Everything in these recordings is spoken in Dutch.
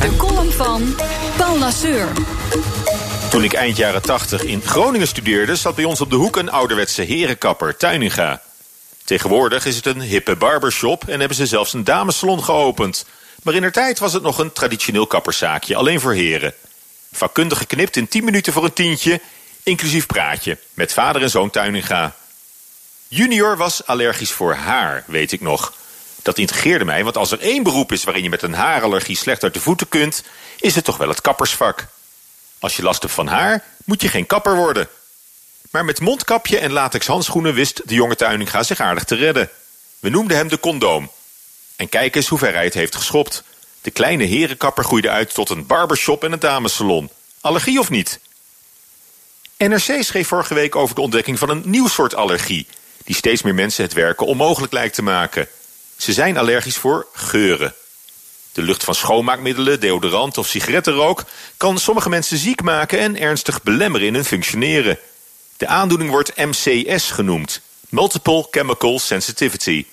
De column van Paul Lasseur. Toen ik eind jaren 80 in Groningen studeerde, zat bij ons op de hoek een ouderwetse herenkapper, Tuininga. Tegenwoordig is het een hippe barbershop en hebben ze zelfs een damessalon geopend. Maar in der tijd was het nog een traditioneel kapperszaakje, alleen voor heren. Vakkundig geknipt in 10 minuten voor een tientje, inclusief praatje, met vader en zoon Tuininga. Junior was allergisch voor haar, weet ik nog. Dat integreerde mij, want als er één beroep is waarin je met een haarallergie slecht uit de voeten kunt, is het toch wel het kappersvak. Als je last hebt van haar, moet je geen kapper worden. Maar met mondkapje en latex handschoenen wist de jonge Tuininga zich aardig te redden. We noemden hem de condoom. En kijk eens hoe ver hij het heeft geschopt. De kleine herenkapper groeide uit tot een barbershop en een damessalon. Allergie of niet? NRC schreef vorige week over de ontdekking van een nieuw soort allergie... die steeds meer mensen het werken onmogelijk lijkt te maken. Ze zijn allergisch voor geuren. De lucht van schoonmaakmiddelen, deodorant of sigarettenrook... kan sommige mensen ziek maken en ernstig belemmeren in hun functioneren. De aandoening wordt MCS genoemd. Multiple Chemical Sensitivity.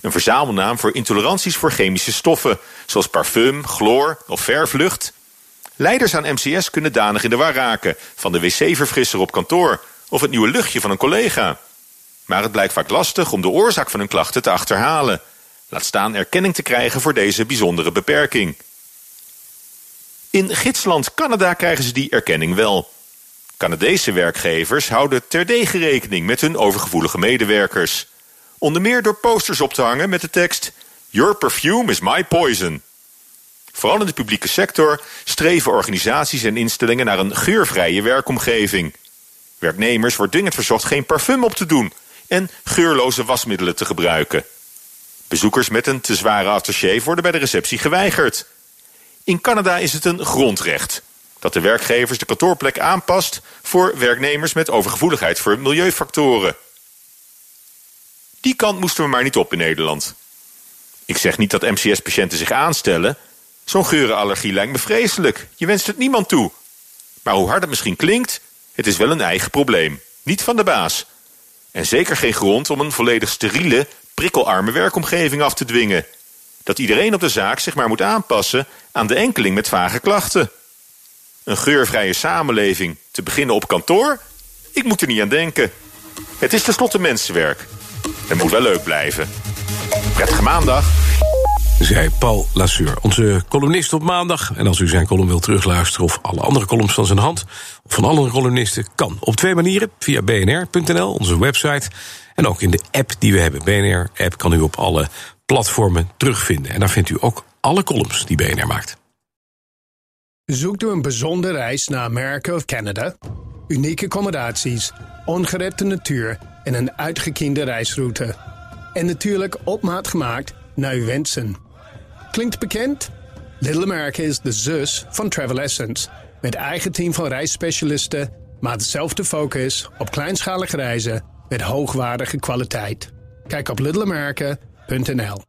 Een verzamelnaam voor intoleranties voor chemische stoffen... zoals parfum, chloor of verflucht. Leiders aan MCS kunnen danig in de war raken... van de wc-verfrisser op kantoor... of het nieuwe luchtje van een collega. Maar het blijkt vaak lastig om de oorzaak van hun klachten te achterhalen... Laat staan erkenning te krijgen voor deze bijzondere beperking. In gidsland Canada krijgen ze die erkenning wel. Canadese werkgevers houden terdege rekening met hun overgevoelige medewerkers. Onder meer door posters op te hangen met de tekst... Your perfume is my poison. Vooral in de publieke sector streven organisaties en instellingen... naar een geurvrije werkomgeving. Werknemers wordt dringend verzocht geen parfum op te doen... en geurloze wasmiddelen te gebruiken. Bezoekers met een te zware attaché worden bij de receptie geweigerd. In Canada is het een grondrecht dat de werkgevers de kantoorplek aanpast voor werknemers met overgevoeligheid voor milieufactoren. Die kant moesten we maar niet op in Nederland. Ik zeg niet dat MCS-patiënten zich aanstellen. Zo'n geurenallergie lijkt me vreselijk. Je wenst het niemand toe. Maar hoe hard het misschien klinkt, het is wel een eigen probleem. Niet van de baas. En zeker geen grond om een volledig steriele, prikkelarme werkomgeving af te dwingen. Dat iedereen op de zaak zich maar moet aanpassen aan de enkeling met vage klachten. Een geurvrije samenleving, te beginnen op kantoor? Ik moet er niet aan denken. Het is tenslotte mensenwerk. Het moet wel leuk blijven. Prettige maandag. Zij Paul Lasseur, onze columnist op maandag. En als u zijn column wilt terugluisteren of alle andere columns van zijn hand... of van andere columnisten, kan op twee manieren. Via bnr.nl, onze website... En ook in de app die we hebben. BNR-app kan u op alle platformen terugvinden. En daar vindt u ook alle columns die BNR maakt. Zoekt u een bijzondere reis naar Amerika of Canada? Unieke accommodaties, ongerepte natuur en een uitgekiende reisroute. En natuurlijk op maat gemaakt naar uw wensen. Klinkt bekend? Little America is de zus van Travel Essence. Met eigen team van reisspecialisten, maar dezelfde focus op kleinschalige reizen met hoogwaardige kwaliteit. Kijk op littleamerica.nl.